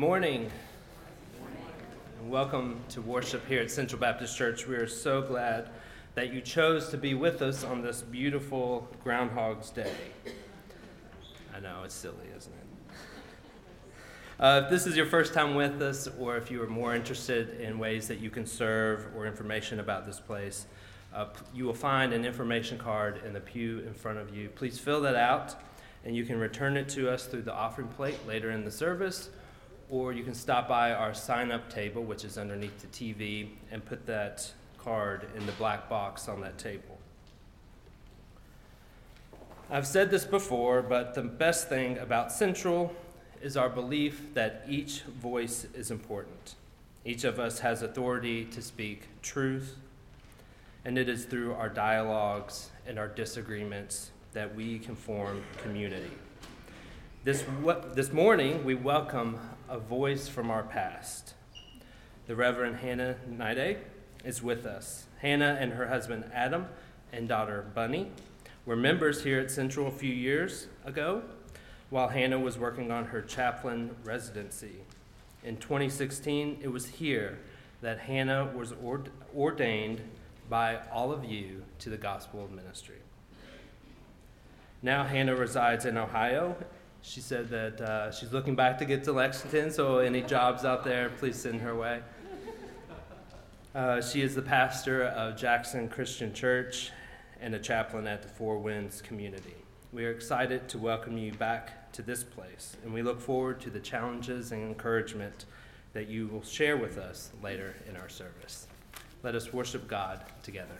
Morning. And welcome to worship here at Central Baptist Church. We are so glad that you chose to be with us on this beautiful Groundhog's Day. I know, it's silly, isn't it? Uh, if this is your first time with us, or if you are more interested in ways that you can serve or information about this place, uh, you will find an information card in the pew in front of you. Please fill that out, and you can return it to us through the offering plate later in the service or you can stop by our sign up table, which is underneath the TV, and put that card in the black box on that table. I've said this before, but the best thing about Central is our belief that each voice is important. Each of us has authority to speak truth, and it is through our dialogues and our disagreements that we can form community. This, this morning, we welcome a voice from our past. The Reverend Hannah Nide is with us. Hannah and her husband Adam and daughter Bunny were members here at Central a few years ago while Hannah was working on her chaplain residency. In 2016, it was here that Hannah was ordained by all of you to the gospel of ministry. Now, Hannah resides in Ohio she said that uh, she's looking back to get to Lexington, so any jobs out there, please send her way. Uh, she is the pastor of Jackson Christian Church and a chaplain at the Four Winds community. We are excited to welcome you back to this place, and we look forward to the challenges and encouragement that you will share with us later in our service. Let us worship God together.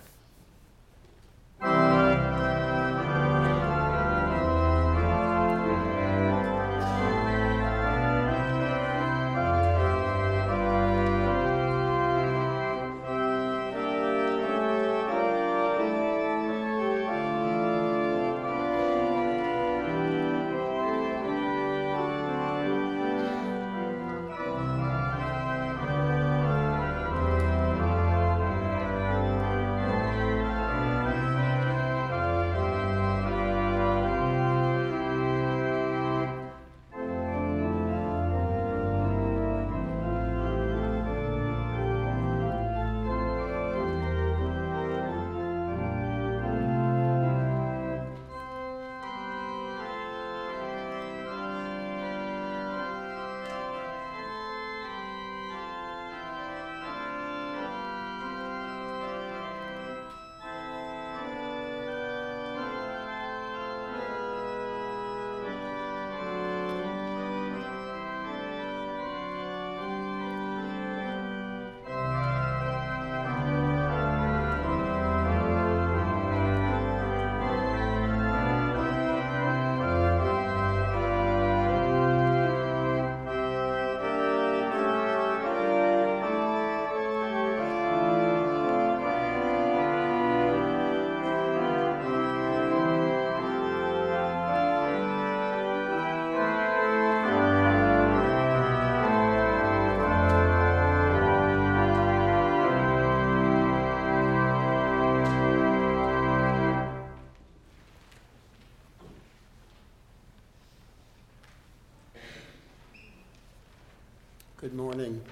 Good morning.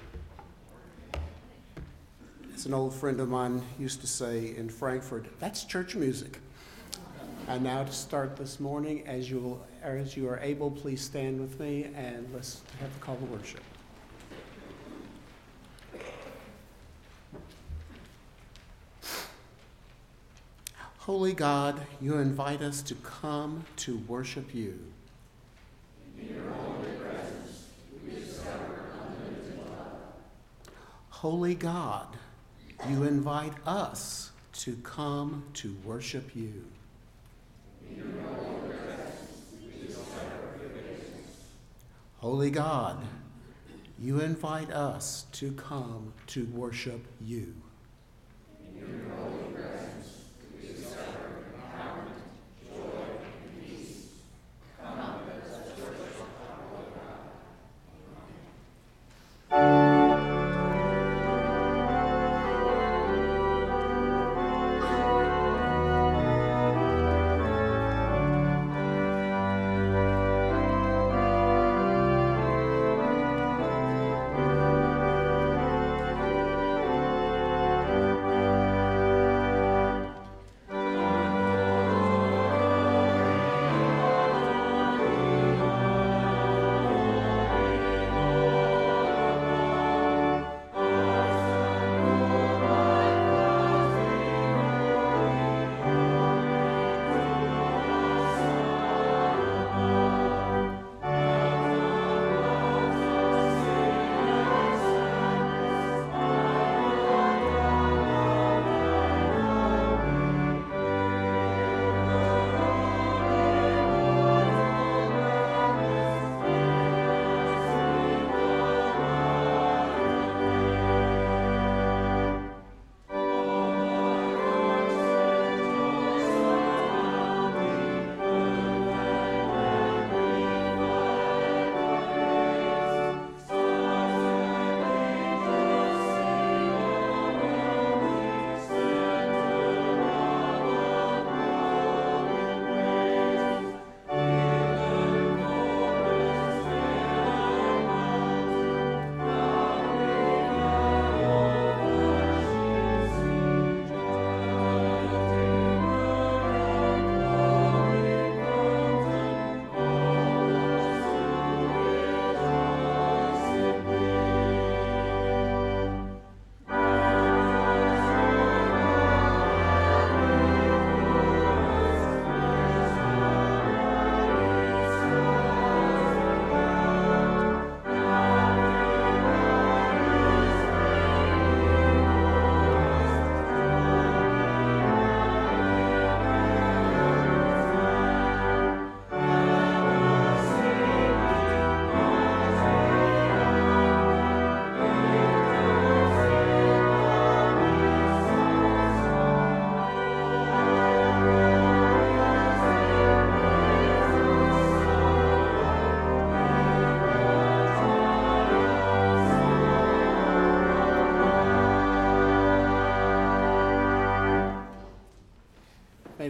As an old friend of mine used to say in Frankfurt, that's church music. And now to start this morning, as you, will, as you are able, please stand with me and let's have the call to worship. Holy God, you invite us to come to worship you. Holy God, you invite us to come to worship you. Holy God, you invite us to come to worship you.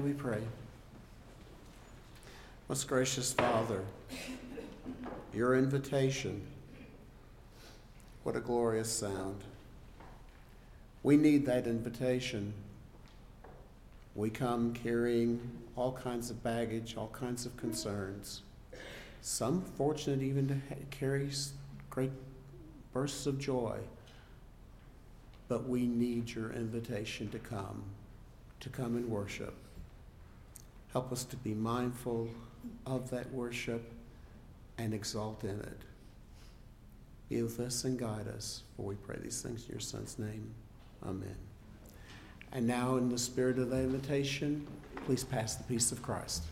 Pray. Most gracious Father, your invitation, what a glorious sound. We need that invitation. We come carrying all kinds of baggage, all kinds of concerns. Some fortunate even to carry great bursts of joy. But we need your invitation to come, to come and worship. Help us to be mindful of that worship and exalt in it. Be with us and guide us, for we pray these things in your Son's name. Amen. And now, in the spirit of the invitation, please pass the peace of Christ.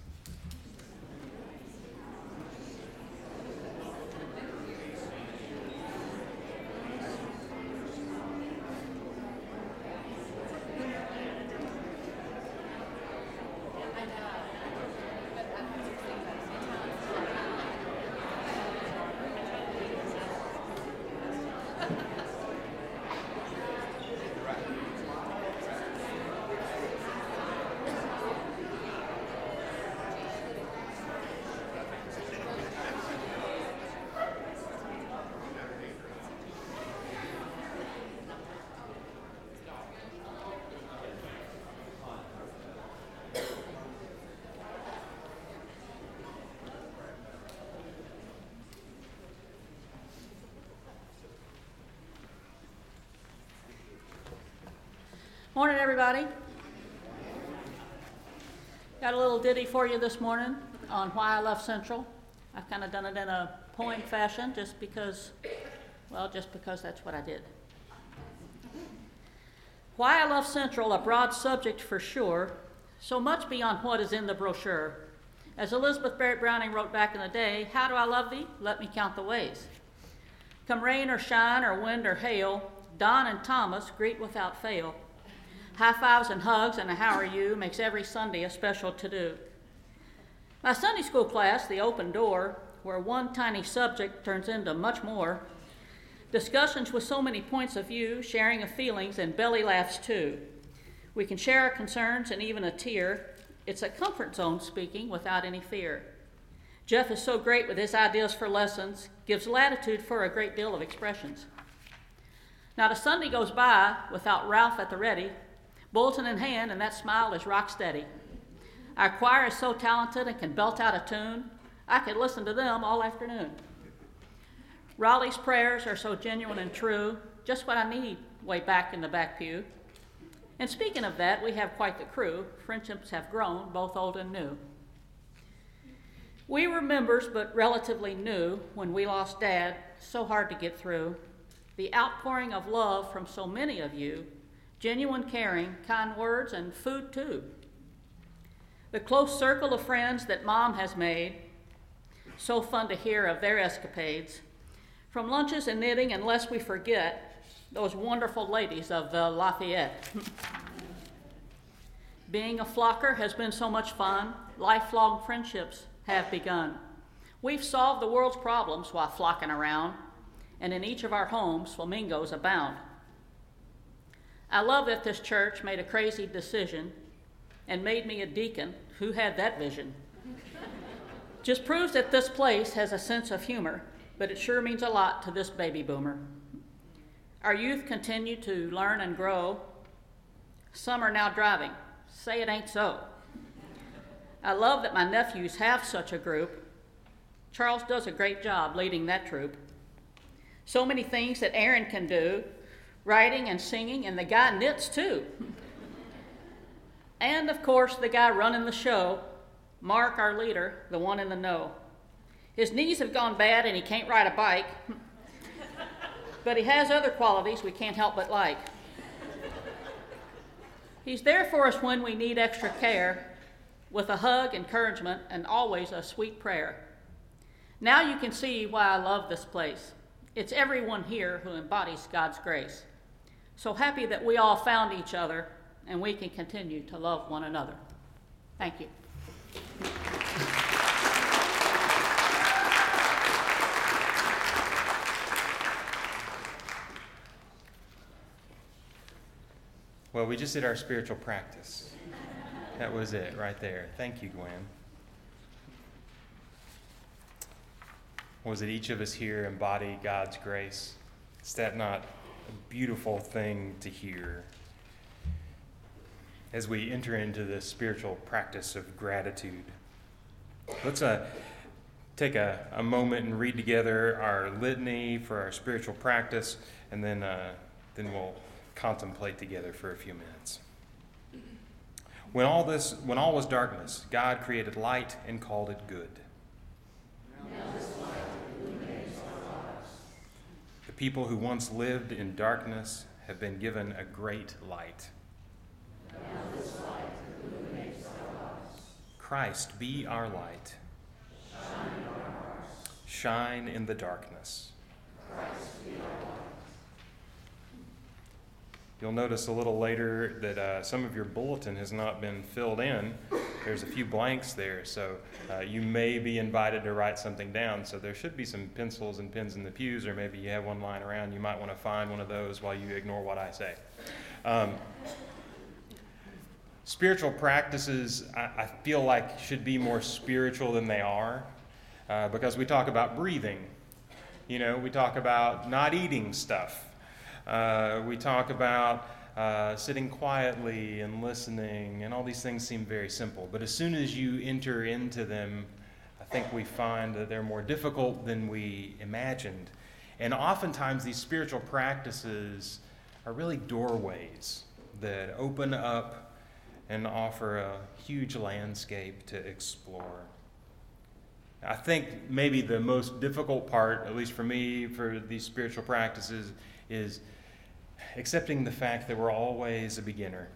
Morning, everybody. Got a little ditty for you this morning on why I love Central. I've kind of done it in a poem fashion just because, well, just because that's what I did. Why I love Central, a broad subject for sure, so much beyond what is in the brochure. As Elizabeth Barrett Browning wrote back in the day, How do I love thee? Let me count the ways. Come rain or shine or wind or hail, Don and Thomas greet without fail. High fives and hugs and a how are you makes every Sunday a special to do. My Sunday school class, The Open Door, where one tiny subject turns into much more, discussions with so many points of view, sharing of feelings, and belly laughs too. We can share our concerns and even a tear. It's a comfort zone speaking without any fear. Jeff is so great with his ideas for lessons, gives latitude for a great deal of expressions. Not a Sunday goes by without Ralph at the ready, bulletin in hand, and that smile is rock steady. Our choir is so talented and can belt out a tune, I could listen to them all afternoon. Raleigh's prayers are so genuine and true, just what I need way back in the back pew. And speaking of that, we have quite the crew. Friendships have grown, both old and new. We were members, but relatively new when we lost Dad, so hard to get through. The outpouring of love from so many of you genuine caring, kind words, and food too. The close circle of friends that mom has made, so fun to hear of their escapades. From lunches and knitting, unless we forget, those wonderful ladies of the Lafayette. Being a flocker has been so much fun. Lifelong friendships have begun. We've solved the world's problems while flocking around, and in each of our homes, flamingos abound. I love that this church made a crazy decision and made me a deacon. Who had that vision? Just proves that this place has a sense of humor, but it sure means a lot to this baby boomer. Our youth continue to learn and grow. Some are now driving. Say it ain't so. I love that my nephews have such a group. Charles does a great job leading that troop. So many things that Aaron can do writing and singing, and the guy knits too. and of course, the guy running the show, Mark, our leader, the one in the know. His knees have gone bad and he can't ride a bike, but he has other qualities we can't help but like. He's there for us when we need extra care, with a hug, encouragement, and always a sweet prayer. Now you can see why I love this place. It's everyone here who embodies God's grace. So happy that we all found each other and we can continue to love one another. Thank you. Well, we just did our spiritual practice. That was it right there. Thank you, Gwen. Was it each of us here embody God's grace? Is that not a beautiful thing to hear? As we enter into the spiritual practice of gratitude, let's uh, take a, a moment and read together our litany for our spiritual practice, and then, uh, then we'll contemplate together for a few minutes. When all, this, when all was darkness, God created light and called it good. People who once lived in darkness have been given a great light. Christ, be our light. Shine in the darkness. You'll notice a little later that uh, some of your bulletin has not been filled in. There's a few blanks there, so uh, you may be invited to write something down. So there should be some pencils and pens in the pews, or maybe you have one lying around. You might want to find one of those while you ignore what I say. Um, spiritual practices, I, I, feel like, should be more spiritual than they are uh, because we talk about breathing. You know, we talk about not eating stuff. Uh, we talk about uh, sitting quietly and listening, and all these things seem very simple. But as soon as you enter into them, I think we find that they're more difficult than we imagined. And oftentimes, these spiritual practices are really doorways that open up and offer a huge landscape to explore. I think maybe the most difficult part, at least for me, for these spiritual practices, is accepting the fact that we're always a beginner,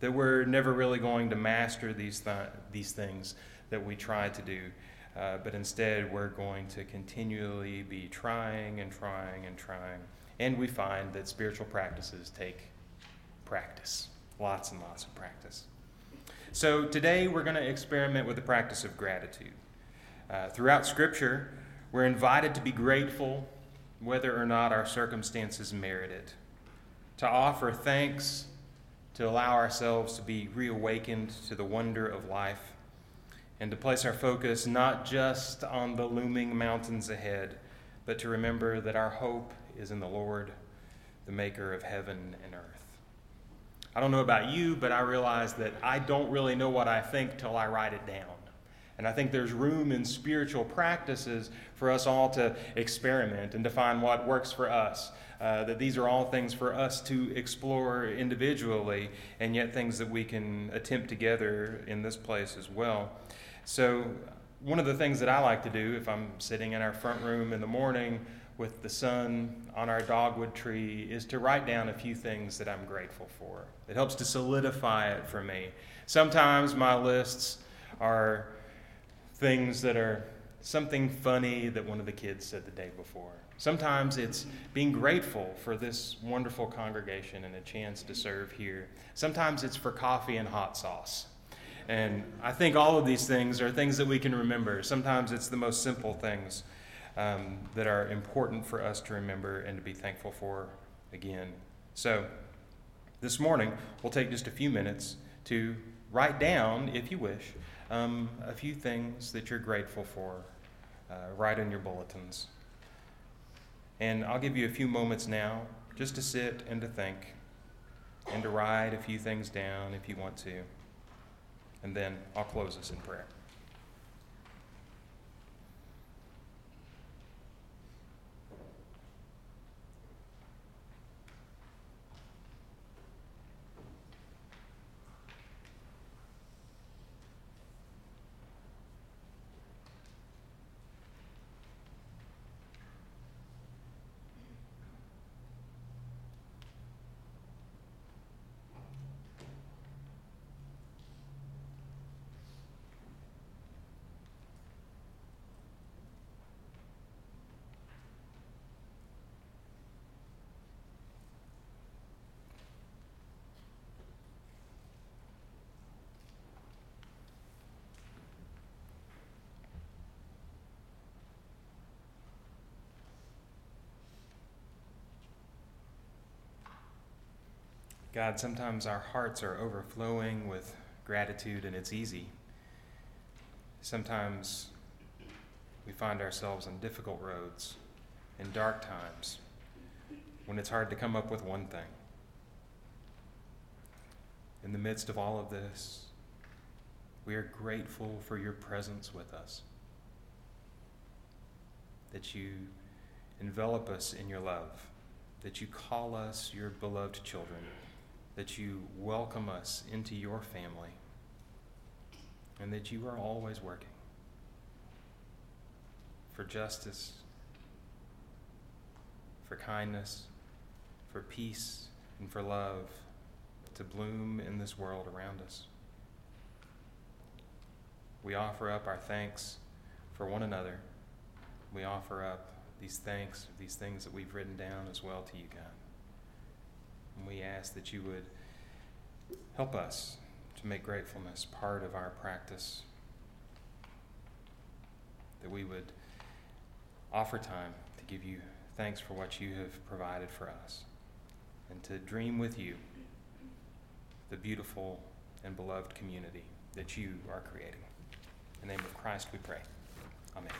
that we're never really going to master these, th- these things that we try to do, uh, but instead we're going to continually be trying and trying and trying. And we find that spiritual practices take practice, lots and lots of practice. So today we're going to experiment with the practice of gratitude. Uh, throughout Scripture, we're invited to be grateful whether or not our circumstances merit it, to offer thanks, to allow ourselves to be reawakened to the wonder of life, and to place our focus not just on the looming mountains ahead, but to remember that our hope is in the Lord, the maker of heaven and earth. I don't know about you, but I realize that I don't really know what I think till I write it down. And I think there's room in spiritual practices for us all to experiment and to find what works for us. Uh, that these are all things for us to explore individually, and yet things that we can attempt together in this place as well. So, one of the things that I like to do if I'm sitting in our front room in the morning with the sun on our dogwood tree is to write down a few things that I'm grateful for. It helps to solidify it for me. Sometimes my lists are things that are something funny that one of the kids said the day before. Sometimes it's being grateful for this wonderful congregation and a chance to serve here. Sometimes it's for coffee and hot sauce. And I think all of these things are things that we can remember. Sometimes it's the most simple things um, that are important for us to remember and to be thankful for again. So, this morning, we'll take just a few minutes to write down, if you wish, um, a few things that you're grateful for. Uh, write in your bulletins. And I'll give you a few moments now just to sit and to think and to write a few things down if you want to. And then I'll close us in prayer. God, sometimes our hearts are overflowing with gratitude, and it's easy. Sometimes we find ourselves on difficult roads, in dark times, when it's hard to come up with one thing. In the midst of all of this, we are grateful for your presence with us, that you envelop us in your love, that you call us your beloved children, that you welcome us into your family, and that you are always working for justice, for kindness, for peace, and for love to bloom in this world around us. We offer up our thanks for one another. We offer up these thanks, these things that we've written down as well to you, God. And we ask that you would help us to make gratefulness part of our practice, that we would offer time to give you thanks for what you have provided for us, and to dream with you the beautiful and beloved community that you are creating. In the name of Christ we pray. Amen.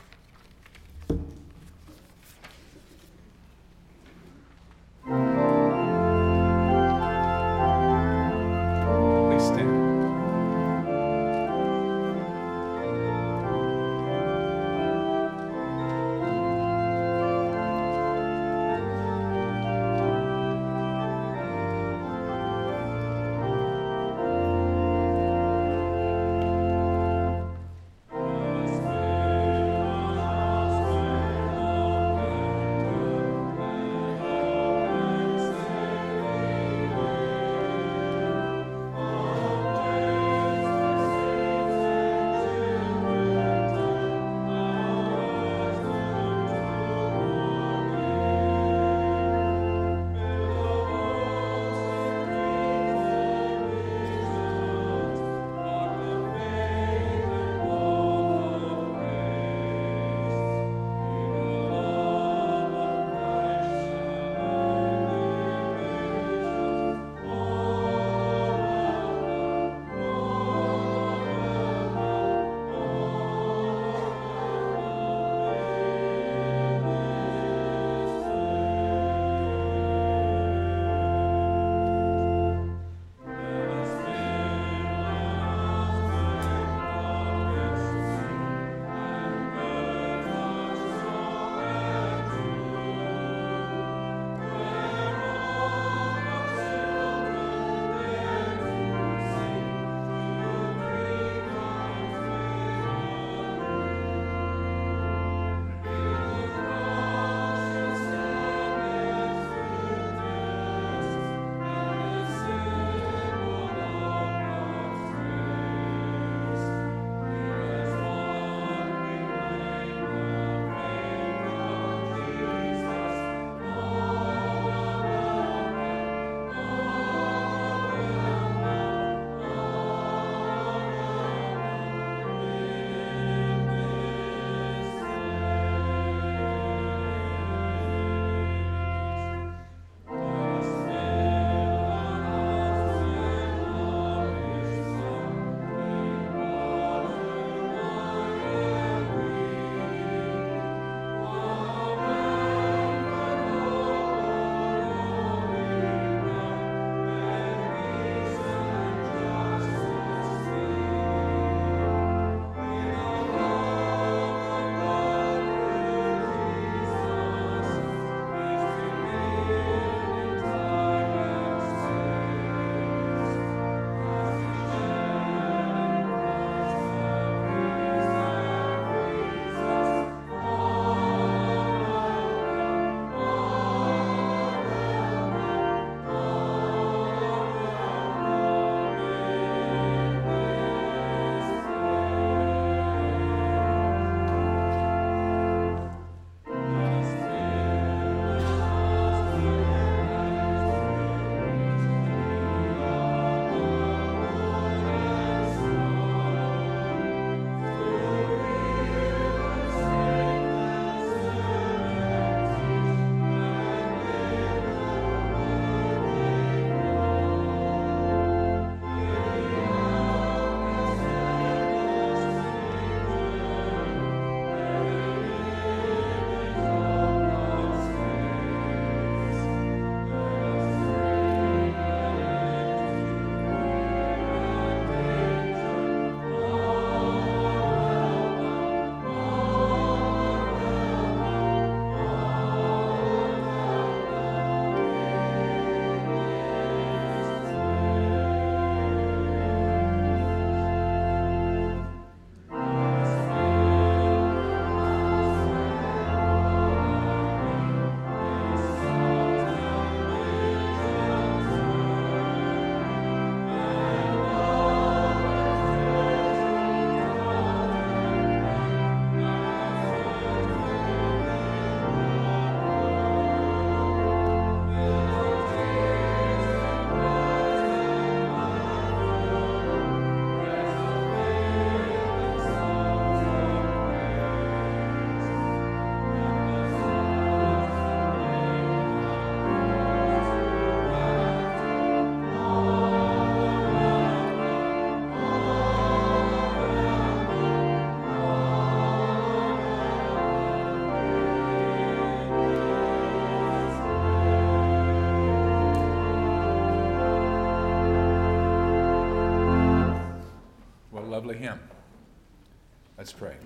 Let's pray.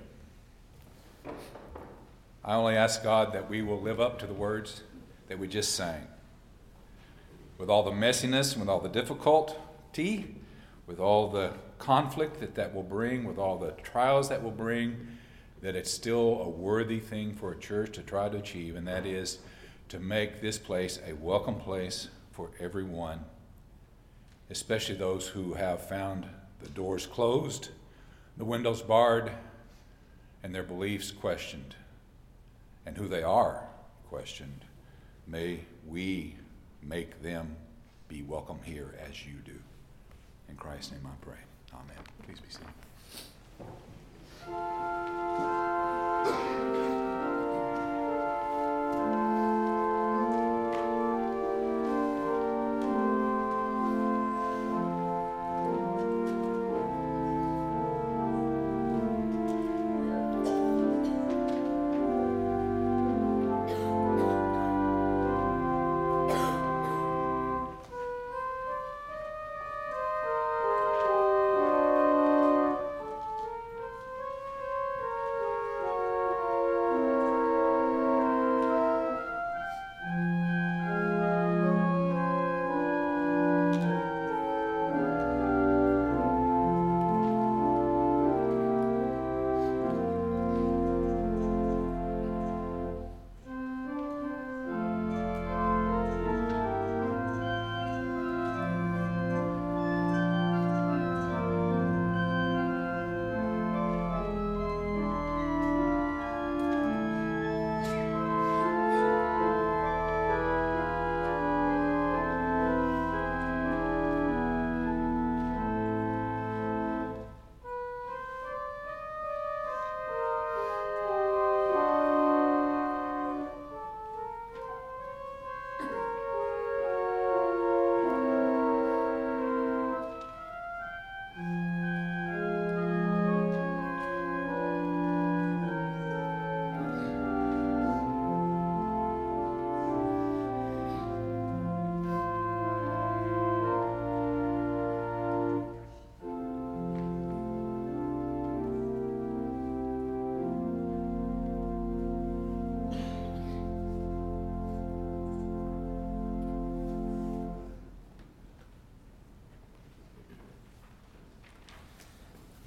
I only ask God that we will live up to the words that we just sang. With all the messiness, with all the difficulty, with all the conflict that that will bring, with all the trials that will bring, that it's still a worthy thing for a church to try to achieve, and that is to make this place a welcome place for everyone, especially those who have found the doors closed, the windows barred, and their beliefs questioned, and who they are questioned. May we make them be welcome here as you do. In Christ's name I pray. Amen. Please be seated.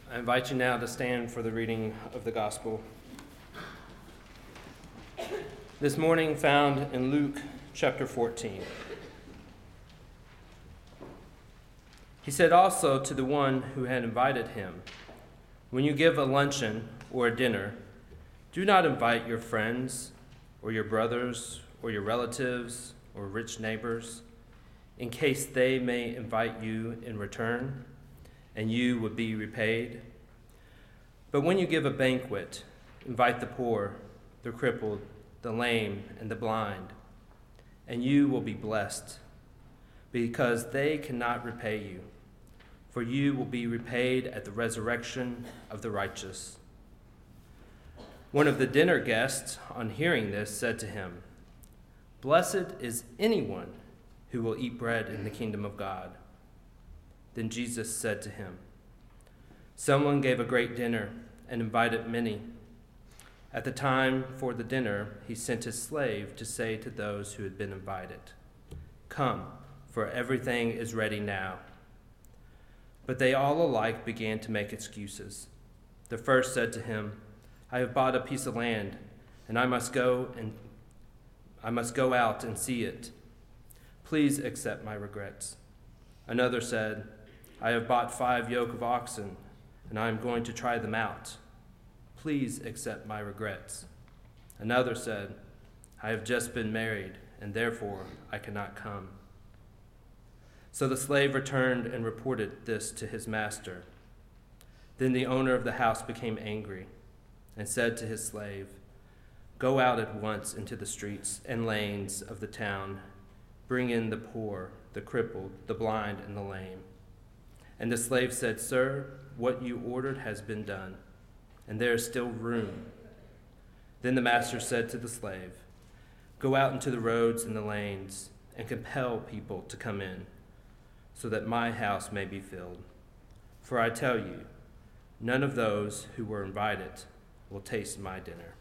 I invite you now to stand for the reading of the gospel. This morning, found in Luke chapter 14. He said also to the one who had invited him, When you give a luncheon or a dinner, do not invite your friends or your brothers or your relatives or rich neighbors, in case they may invite you in return and you would be repaid. But when you give a banquet, invite the poor, the crippled, the lame, and the blind, and you will be blessed, because they cannot repay you, for you will be repaid at the resurrection of the righteous. One of the dinner guests, on hearing this, said to him, Blessed is anyone who will eat bread in the kingdom of God. Then Jesus said to him, Someone gave a great dinner and invited many. At the time for the dinner, he sent his slave to say to those who had been invited, Come, for everything is ready now. But they all alike began to make excuses. The first said to him, I have bought a piece of land, and I must go and I must go out and see it. Please accept my regrets. Another said, I have bought five yoke of oxen, and I am going to try them out. Please accept my regrets. Another said, I have just been married, and therefore I cannot come. So the slave returned and reported this to his master. Then the owner of the house became angry and said to his slave, Go out at once into the streets and lanes of the town, bring in the poor, the crippled, the blind, and the lame. And the slave said, Sir, what you ordered has been done, and there is still room. Then the master said to the slave, Go out into the roads and the lanes, and compel people to come in, so that my house may be filled. For I tell you, None of those who were invited will taste my dinner.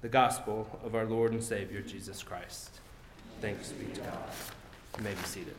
The gospel of our Lord and Savior Jesus Christ. Thanks be to God. You may be seated.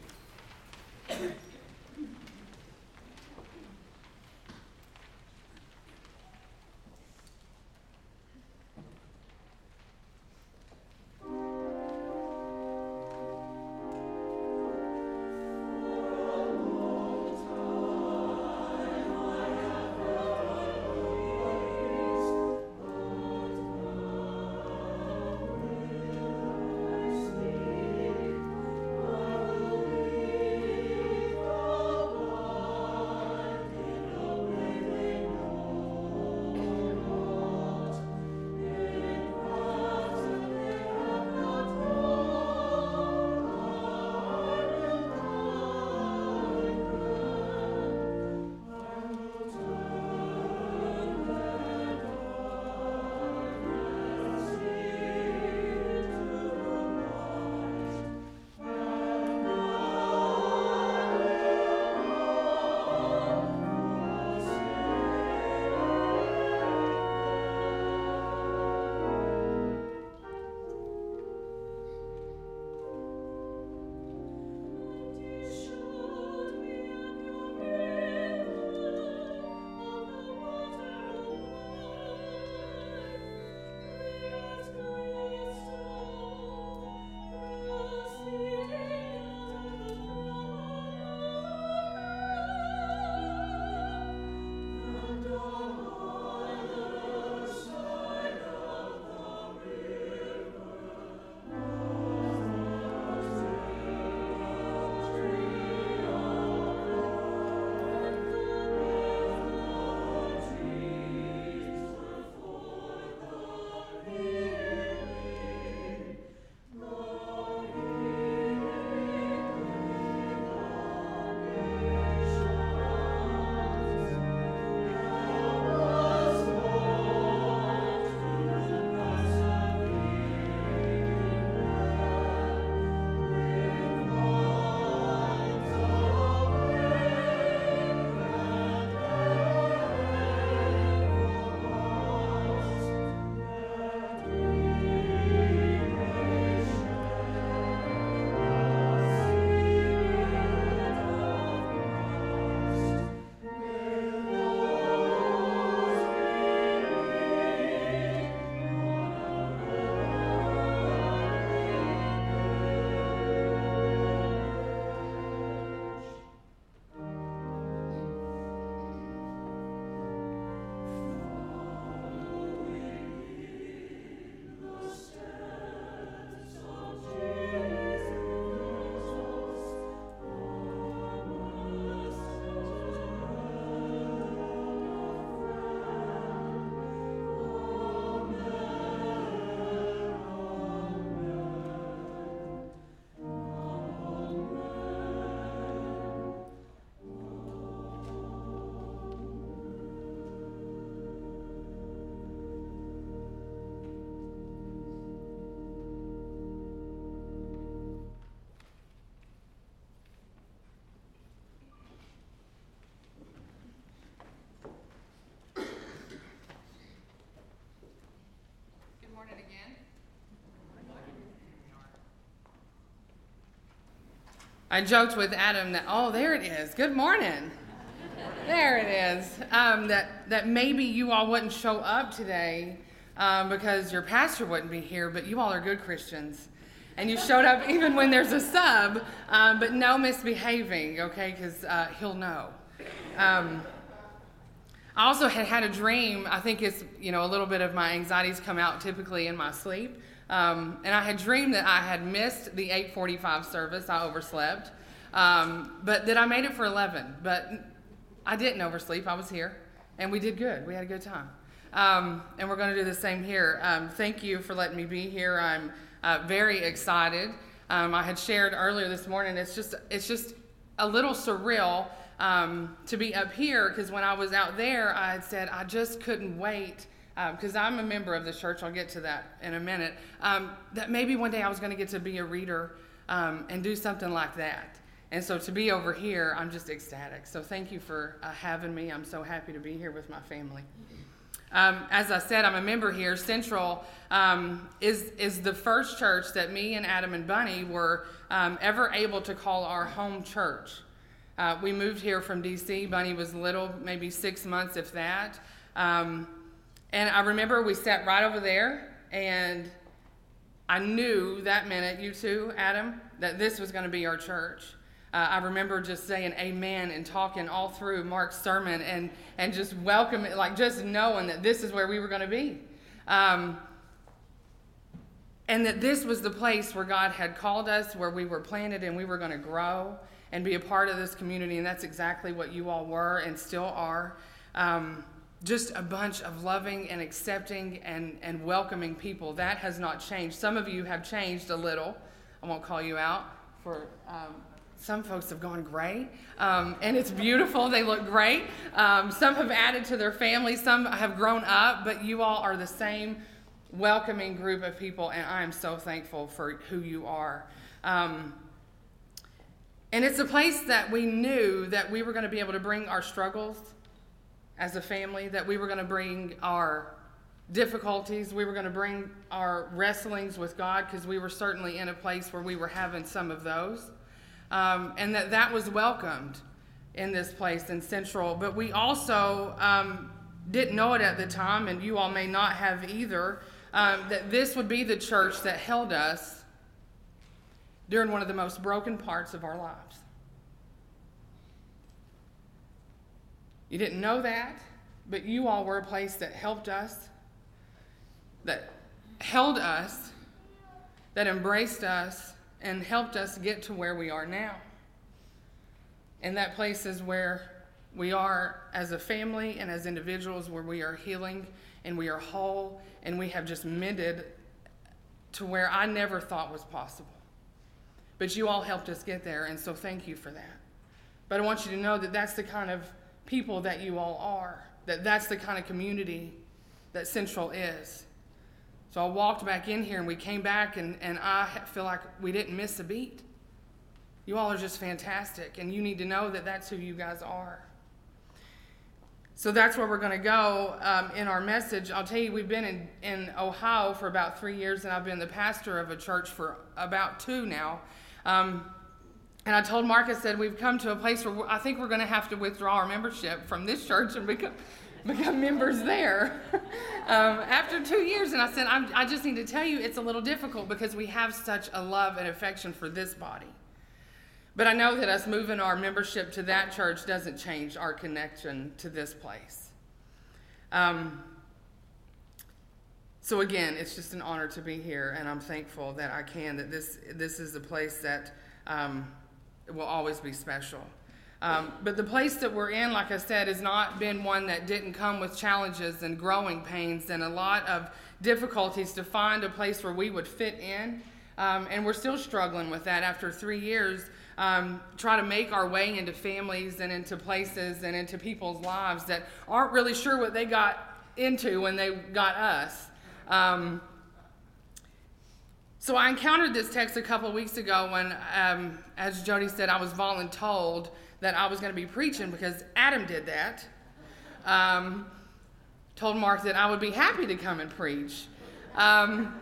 I joked with Adam that, oh, there it is. Good morning. There it is. Um, that, that maybe you all wouldn't show up today um, because your pastor wouldn't be here, but you all are good Christians. And you showed up even when there's a sub, um, but no misbehaving, okay, because uh, he'll know. Um, I also had had a dream. I think it's, you know, a little bit of my anxieties come out typically in my sleep. Um, and I had dreamed that I had missed the 8:45 service. I overslept, um, but that I made it for 11. But I didn't oversleep. I was here, and we did good. We had a good time. Um, and we're going to do the same here. Um, thank you for letting me be here. I'm uh, very excited. Um, I had shared earlier this morning. It's just it's just a little surreal um, to be up here because when I was out there, I had said I just couldn't wait because um, I'm a member of the church, I'll get to that in a minute, um, that maybe one day I was going to get to be a reader um, and do something like that. And so to be over here, I'm just ecstatic. So thank you for uh, having me. I'm so happy to be here with my family. Um, as I said, I'm a member here. Central um, is is the first church that me and Adam and Bunny were um, ever able to call our home church. Uh, we moved here from D.C. Bunny was little, maybe six months, if that. Um, and I remember we sat right over there, and I knew that minute, you too, Adam, that this was going to be our church. Uh, I remember just saying amen and talking all through Mark's sermon and, and just welcoming, like just knowing that this is where we were going to be. Um, and that this was the place where God had called us, where we were planted and we were going to grow and be a part of this community. And that's exactly what you all were and still are. Um, just a bunch of loving and accepting and, and welcoming people. That has not changed. Some of you have changed a little. I won't call you out for. Um, some folks have gone gray, um, and it's beautiful. They look great. Um, some have added to their family, some have grown up, but you all are the same welcoming group of people, and I am so thankful for who you are. Um, and it's a place that we knew that we were going to be able to bring our struggles as a family, that we were going to bring our difficulties, we were going to bring our wrestlings with God, because we were certainly in a place where we were having some of those um, and that that was welcomed in this place in Central. But we also um, didn't know it at the time, and you all may not have either, um, that this would be the church that held us during one of the most broken parts of our lives. You didn't know that, but you all were a place that helped us, that held us, that embraced us, and helped us get to where we are now. And that place is where we are as a family and as individuals, where we are healing and we are whole and we have just mended to where I never thought was possible. But you all helped us get there, and so thank you for that. But I want you to know that that's the kind of people that you all are, that that's the kind of community that Central is. So I walked back in here and we came back, and, and I feel like we didn't miss a beat. You all are just fantastic, and you need to know that that's who you guys are. So that's where we're going to go um, in our message. I'll tell you, we've been in, in Ohio for about three years, and I've been the pastor of a church for about two now. Um, and I told I said, we've come to a place where I think we're going to have to withdraw our membership from this church and become, become members there um, after two years. And I said, i just need to tell you it's a little difficult because we have such a love and affection for this body. But I know that us moving our membership to that church doesn't change our connection to this place. Um, so again, it's just an honor to be here, and I'm thankful that I can. That this this is a place that um, will always be special. Um, but the place that we're in, like I said, has not been one that didn't come with challenges and growing pains and a lot of difficulties to find a place where we would fit in. Um, and we're still struggling with that after three years. Um, try to make our way into families and into places and into people's lives that aren't really sure what they got into when they got us. Um, so I encountered this text a couple of weeks ago when, um, as Jody said, I was voluntold that I was going to be preaching because Adam did that. Um, told Mark that I would be happy to come and preach. Um,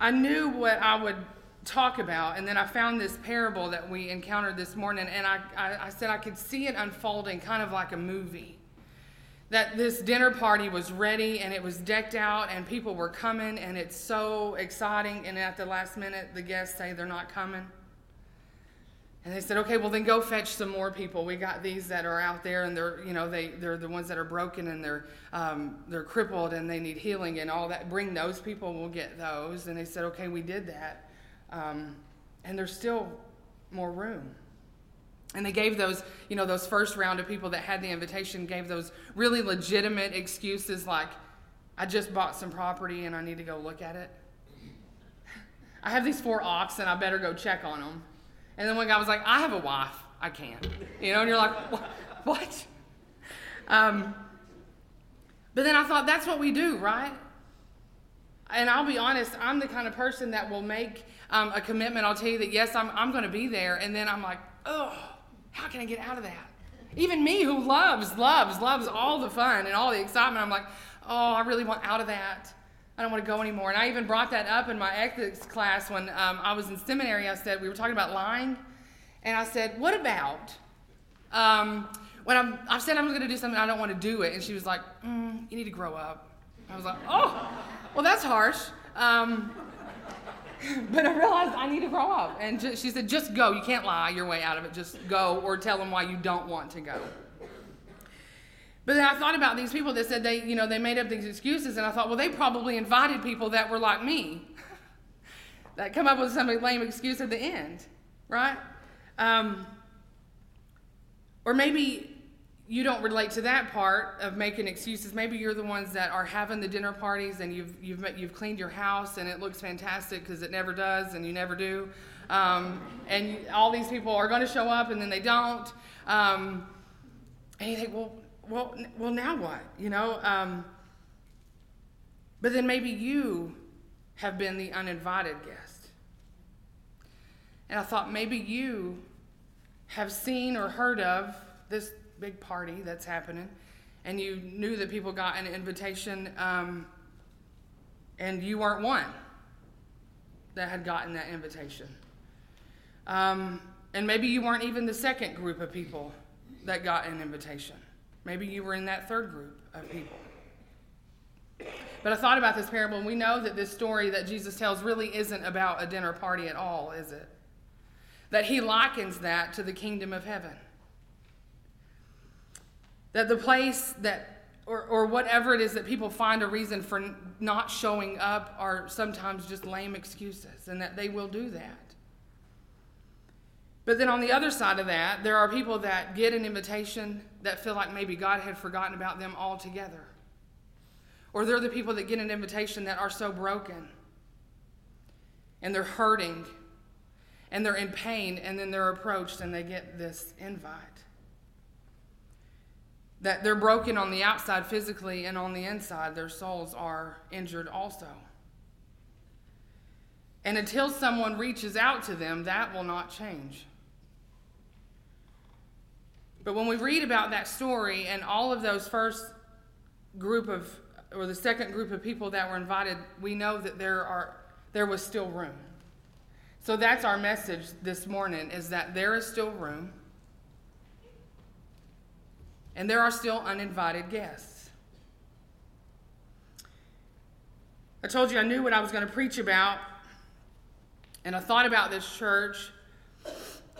I knew what I would talk about, and then I found this parable that we encountered this morning, and I, I, I said I could see it unfolding kind of like a movie. That this dinner party was ready and it was decked out, and people were coming, and it's so exciting, and at the last minute, the guests say they're not coming. And they said, okay, well then go fetch some more people. We got these that are out there, and they're you know they they're the ones that are broken and they're um, they're crippled and they need healing and all that. Bring those people. We'll get those. And they said, okay, we did that, um, and there's still more room. And they gave those, you know, those first round of people that had the invitation gave those really legitimate excuses like, I just bought some property and I need to go look at it. I have these four ox and I better go check on them. And then one guy was like, I have a wife. I can't. You know, and you're like, what? Um, but then I thought, that's what we do, right? and I'll be honest, I'm the kind of person that will make um, a commitment. I'll tell you that yes, I'm, I'm going to be there, and then I'm like, oh, how can I get out of that? Even me, who loves, loves, loves all the fun and all the excitement, I'm like, oh, I really want out of that. I don't want to go anymore. And I even brought that up in my ethics class when um, I was in seminary. I said, we were talking about lying. And I said, what about um, when I'm, I said I'm going to do something, I don't want to do it. And she was like, mm, you need to grow up. I was like, oh, well, that's harsh. Um, but I realized I need to grow up. And she said, just go. You can't lie your way out of it. Just go or tell them why you don't want to go. But then I thought about these people that said they, you know, they made up these excuses, and I thought, well, they probably invited people that were like me, that come up with some lame excuse at the end, right? Um, or maybe you don't relate to that part of making excuses. Maybe you're the ones that are having the dinner parties and you've you've you've cleaned your house and it looks fantastic because it never does and you never do. Um, and all these people are going to show up and then they don't. Um, and you think, well, well, well, now what? You know. Um, but then maybe you have been the uninvited guest. And I thought maybe you have seen or heard of this big party that's happening, and you knew that people got an invitation, um, and you weren't one that had gotten that invitation. Um, and maybe you weren't even the second group of people that got an invitation. Maybe you were in that third group of people. But I thought about this parable, and we know that this story that Jesus tells really isn't about a dinner party at all, is it? That he likens that to the kingdom of heaven. That the place that, or, or whatever it is that people find a reason for not showing up are sometimes just lame excuses, and that they will do that. But then on the other side of that, there are people that get an invitation that feel like maybe God had forgotten about them altogether. Or they're the people that get an invitation that are so broken and they're hurting and they're in pain, and then they're approached and they get this invite that they're broken on the outside physically and on the inside their souls are injured also. And until someone reaches out to them, that will not change. But when we read about that story and all of those first group of, or the second group of people that were invited, we know that there are there was still room. So that's our message this morning: is that there is still room and there are still uninvited guests. I told you I knew what I was going to preach about, and I thought about this church,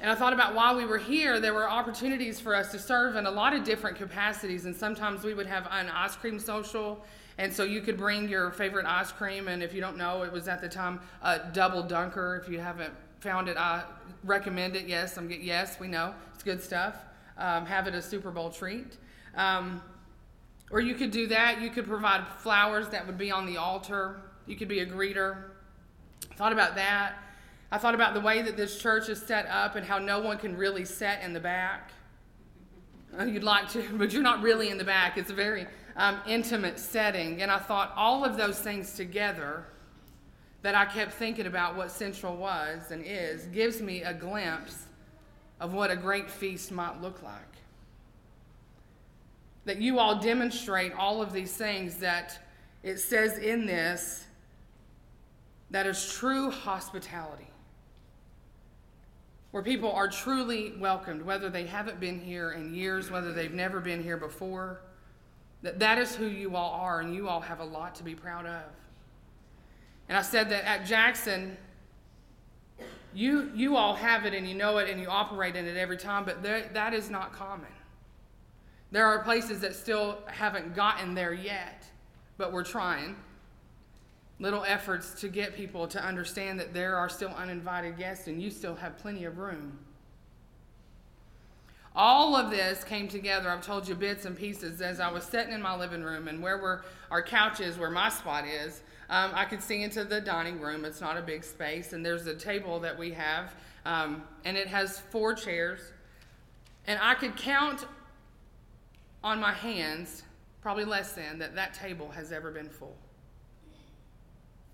and I thought about while we were here, there were opportunities for us to serve in a lot of different capacities, and sometimes we would have an ice cream social. And so you could bring your favorite ice cream, and if you don't know, it was at the time a double dunker. If you haven't found it, I recommend it. Yes, I'm yes, we know it's good stuff um, have it a Super Bowl treat. Um, or you could do that. You could provide flowers that would be on the altar. You could be a greeter. Thought about that. I thought about the way that this church is set up and how no one can really sit in the back. Uh, you'd like to, but you're not really in the back. It's a very um, intimate setting. And I thought all of those things together that I kept thinking about what Central was and is gives me a glimpse of what a great feast might look like. That you all demonstrate all of these things that it says in this that is true hospitality. Where people are truly welcomed, whether they haven't been here in years, whether they've never been here before. That that is who you all are, and you all have a lot to be proud of. And I said that at Jackson, you, you all have it and you know it and you operate in it every time, but there, that is not common. There are places that still haven't gotten there yet, but we're trying. Little efforts to get people to understand that there are still uninvited guests and you still have plenty of room. All of this came together. I've told you bits and pieces as I was sitting in my living room and where we're, our couch is, where my spot is. Um, I could see into the dining room. It's not a big space, and there's a table that we have, um, and it has four chairs. And I could count on my hands, probably less than, that that table has ever been full.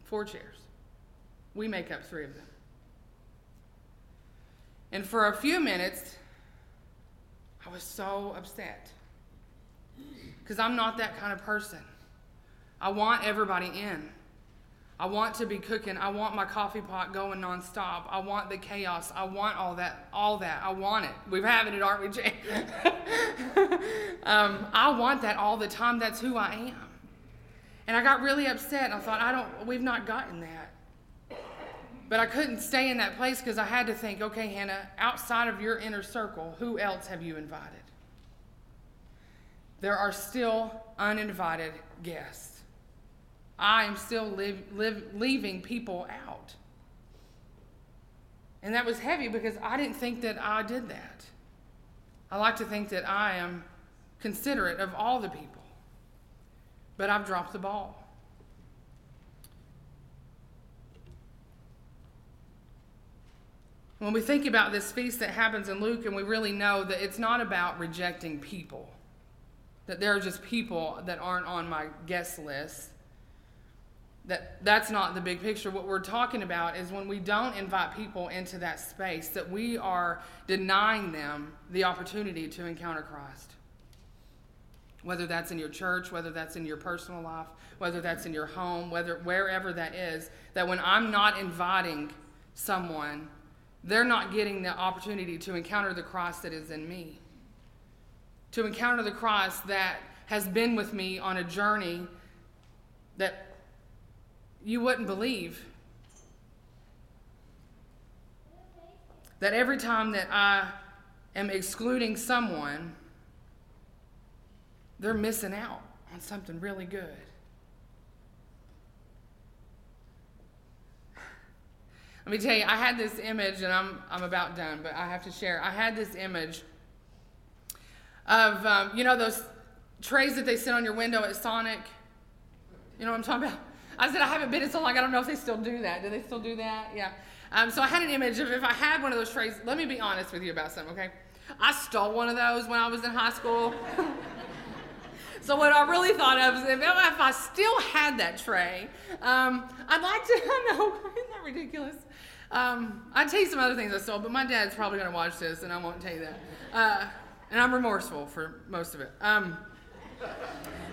four chairs. We make up three of them. And for a few minutes, I was so upset. Because I'm not that kind of person. I want everybody in. I want to be cooking. I want my coffee pot going nonstop. I want the chaos. I want all that. All that. I want it. We've having it, aren't we, Jay? um, I want that all the time. That's who I am. And I got really upset. And I thought, I don't. We've not gotten that. But I couldn't stay in that place because I had to think, okay, Hannah, outside of your inner circle, who else have you invited? There are still uninvited guests. I am still live, live, leaving people out. And that was heavy because I didn't think that I did that. I like to think that I am considerate of all the people, but I've dropped the ball. When we think about this feast that happens in Luke, and we really know that it's not about rejecting people, that there are just people that aren't on my guest list that that's not the big picture. What we're talking about is when we don't invite people into that space that we are denying them the opportunity to encounter christ. Whether that's in your church whether that's in your personal life whether that's in your home whether wherever that is that when i'm not inviting someone they're not getting the opportunity to encounter the christ that is in me. To encounter the christ that has been with me on a journey that you wouldn't believe that every time that I am excluding someone, they're missing out on something really good. Let me tell you, I had this image, and I'm, I'm about done, but I have to share. I had this image of, um, you know, those trays that they sit on your window at Sonic? You know what I'm talking about? I said, I haven't been in so long, I don't know if they still do that. Do they still do that? Yeah. Um, so I had an image of if I had one of those trays, let me be honest with you about something, okay? I stole one of those when I was in high school. so what I really thought of is if, if I still had that tray, um, I'd like to, I know, isn't that ridiculous? Um, I'd tell you some other things I stole, but my dad's probably going to watch this, and I won't tell you that. Uh, and I'm remorseful for most of it. Um,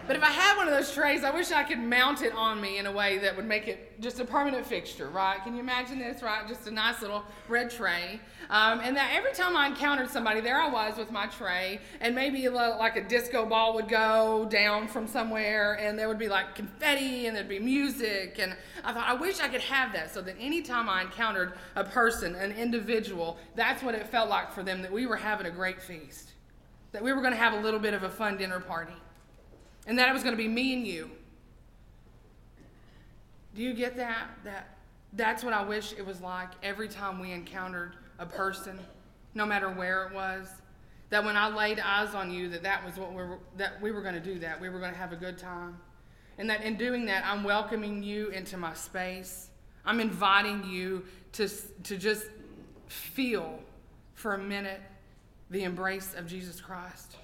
but if I had one of those trays, I wish I could mount it on me in a way that would make it just a permanent fixture, right? Can you imagine this, right? Just a nice little red tray. Um, and that every time I encountered somebody, there I was with my tray, and maybe a little, like a disco ball would go down from somewhere, and there would be like confetti, and there'd be music. And I thought, I wish I could have that so that anytime I encountered a person, an individual, that's what it felt like for them, that we were having a great feast, that we were going to have a little bit of a fun dinner party and that it was going to be me and you. Do you get that? That that's what I wish it was like every time we encountered a person, no matter where it was. That when I laid eyes on you, that that was what we were, that we were going to do. That we were going to have a good time, and that in doing that, I'm welcoming you into my space. I'm inviting you to to just feel for a minute the embrace of Jesus Christ,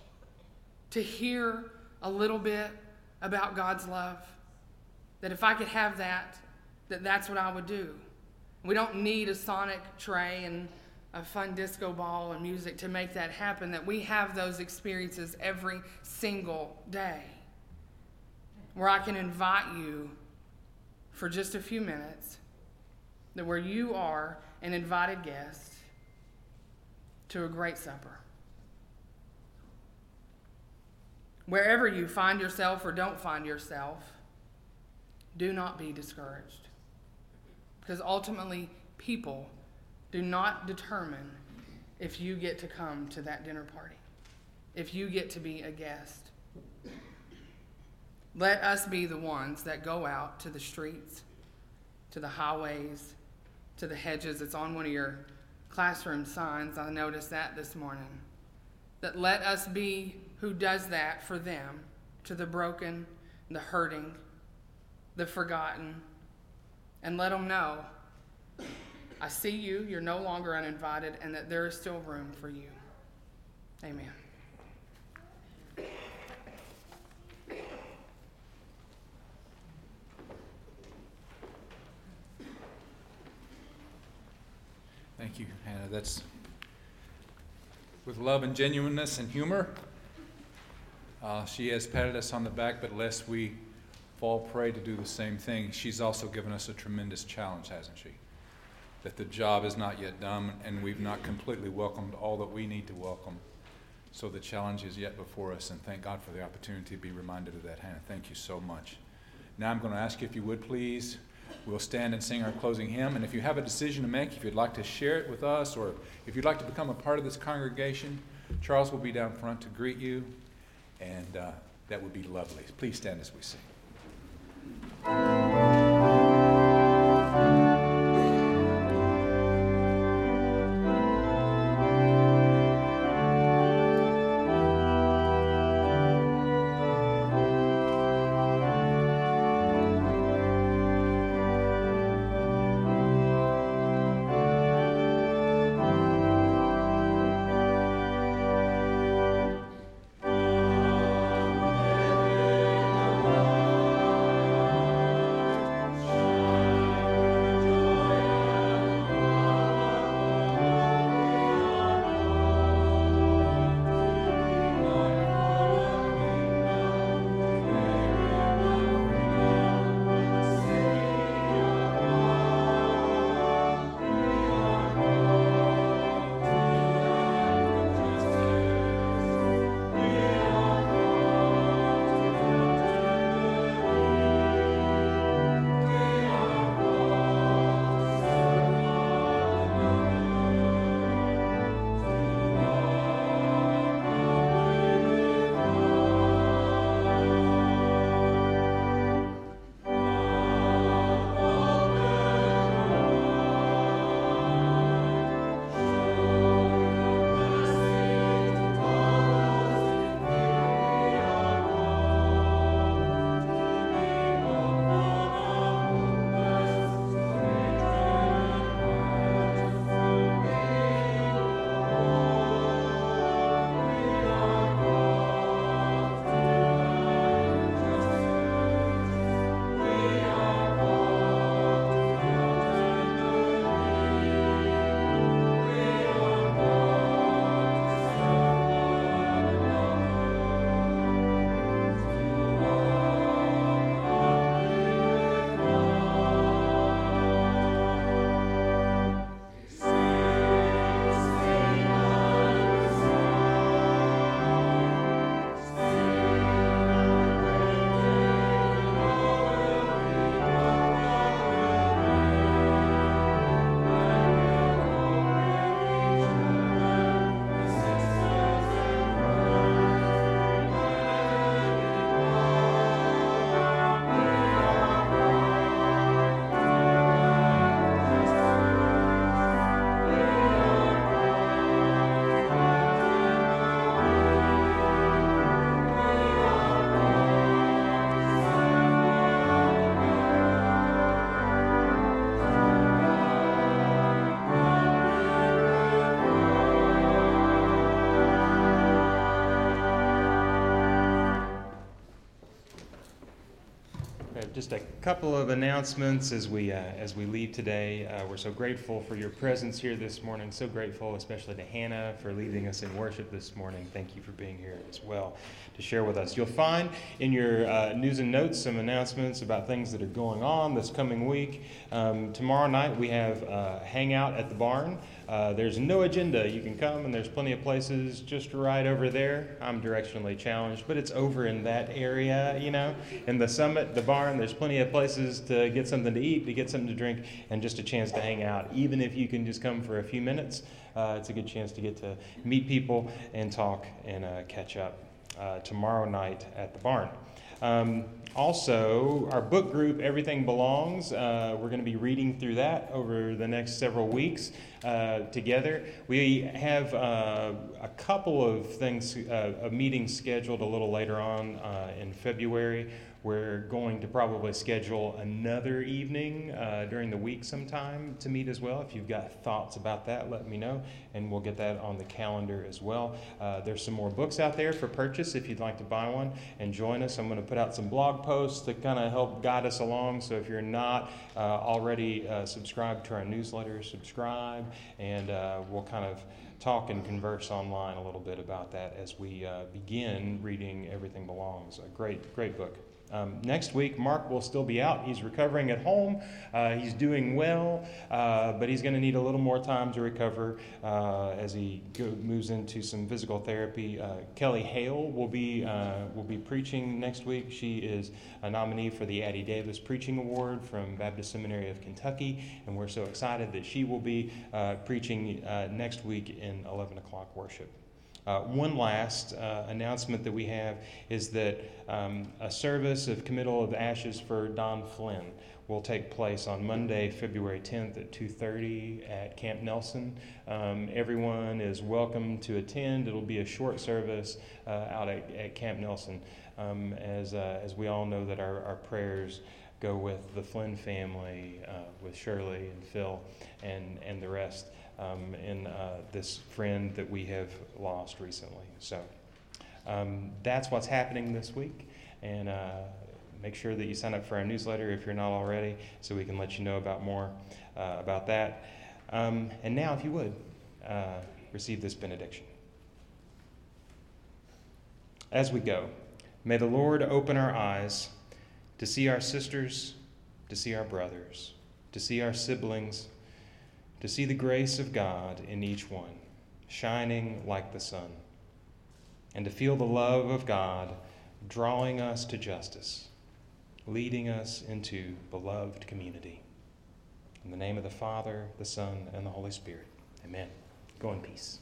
to hear a little bit about God's love. That if I could have that, that that's what I would do. We don't need a sonic tray and a fun disco ball and music to make that happen, that we have those experiences every single day where I can invite you for just a few minutes, that where you are an invited guest to a great supper. Wherever you find yourself or don't find yourself, do not be discouraged. Because ultimately, people do not determine if you get to come to that dinner party, if you get to be a guest. Let us be the ones that go out to the streets, to the highways, to the hedges. It's on one of your classroom signs. I noticed that this morning. That let us be who does that for them to the broken, the hurting, the forgotten, and let them know I see you, you're no longer uninvited, and that there is still room for you. Amen. Thank you, Hannah. That's with love and genuineness and humor. Uh, she has patted us on the back, but lest we fall prey to do the same thing, she's also given us a tremendous challenge, hasn't she? That the job is not yet done, and we've not completely welcomed all that we need to welcome. So the challenge is yet before us, and thank God for the opportunity to be reminded of that, Hannah. Thank you so much. Now I'm going to ask you if you would please We'll stand and sing our closing hymn. And if you have a decision to make, if you'd like to share it with us, or if you'd like to become a part of this congregation, Charles will be down front to greet you, and uh, that would be lovely. Please stand as we sing. Just a couple of announcements as we uh, as we leave today. Uh, we're so grateful for your presence here this morning. So grateful, especially to Hannah for leading us in worship this morning. Thank you for being here as well to share with us. You'll find in your uh, news and notes some announcements about things that are going on this coming week. Um, tomorrow night we have uh, hangout at the barn. Uh, there's no agenda. You can come, and there's plenty of places just right over there. I'm directionally challenged, but it's over in that area, you know. In the summit, the barn, there's plenty of places to get something to eat, to get something to drink, and just a chance to hang out. Even if you can just come for a few minutes, uh, it's a good chance to get to meet people and talk and uh, catch up uh, tomorrow night at the barn. Um, also, our book group, Everything Belongs, uh, we're going to be reading through that over the next several weeks uh, together. We have uh, a couple of things, uh, a meeting scheduled a little later on uh, in February we're going to probably schedule another evening uh, during the week sometime to meet as well. If you've got thoughts about that, let me know, and we'll get that on the calendar as well. Uh, there's some more books out there for purchase if you'd like to buy one and join us. I'm going to put out some blog posts to kind of help guide us along. So if you're not uh, already uh, subscribed to our newsletter, subscribe, and uh, we'll kind of talk and converse online a little bit about that as we uh, begin reading Everything Belongs. A great, great book. Um, next week, Mark will still be out. He's recovering at home. Uh, he's doing well, uh, but he's going to need a little more time to recover uh, as he go, moves into some physical therapy. Uh, Kelly Hale will be uh, will be preaching next week. She is a nominee for the Addie Davis Preaching Award from Baptist Seminary of Kentucky, and we're so excited that she will be uh, preaching next week in 11 o'clock worship. Uh, one last uh, announcement that we have is that um, a service of committal of ashes for Don Flynn will take place on Monday, February 10th at 2:30 at Camp Nelson. Um, everyone is welcome to attend. It'll be a short service uh, out at, at, Camp Nelson, um, as uh, as we all know that our, our prayers go with the Flynn family, uh, with Shirley and Phil, and and the rest um, in uh, this friend that we have lost recently. So um, that's what's happening this week. And uh, make sure that you sign up for our newsletter if you're not already, so we can let you know about more uh, about that. Um, and now, if you would, uh, receive this benediction. As we go, may the Lord open our eyes to see our sisters, to see our brothers, to see our siblings to see the grace of God in each one, shining like the sun, and to feel the love of God drawing us to justice, leading us into beloved community. In the name of the Father, the Son, and the Holy Spirit. Amen. Go in peace.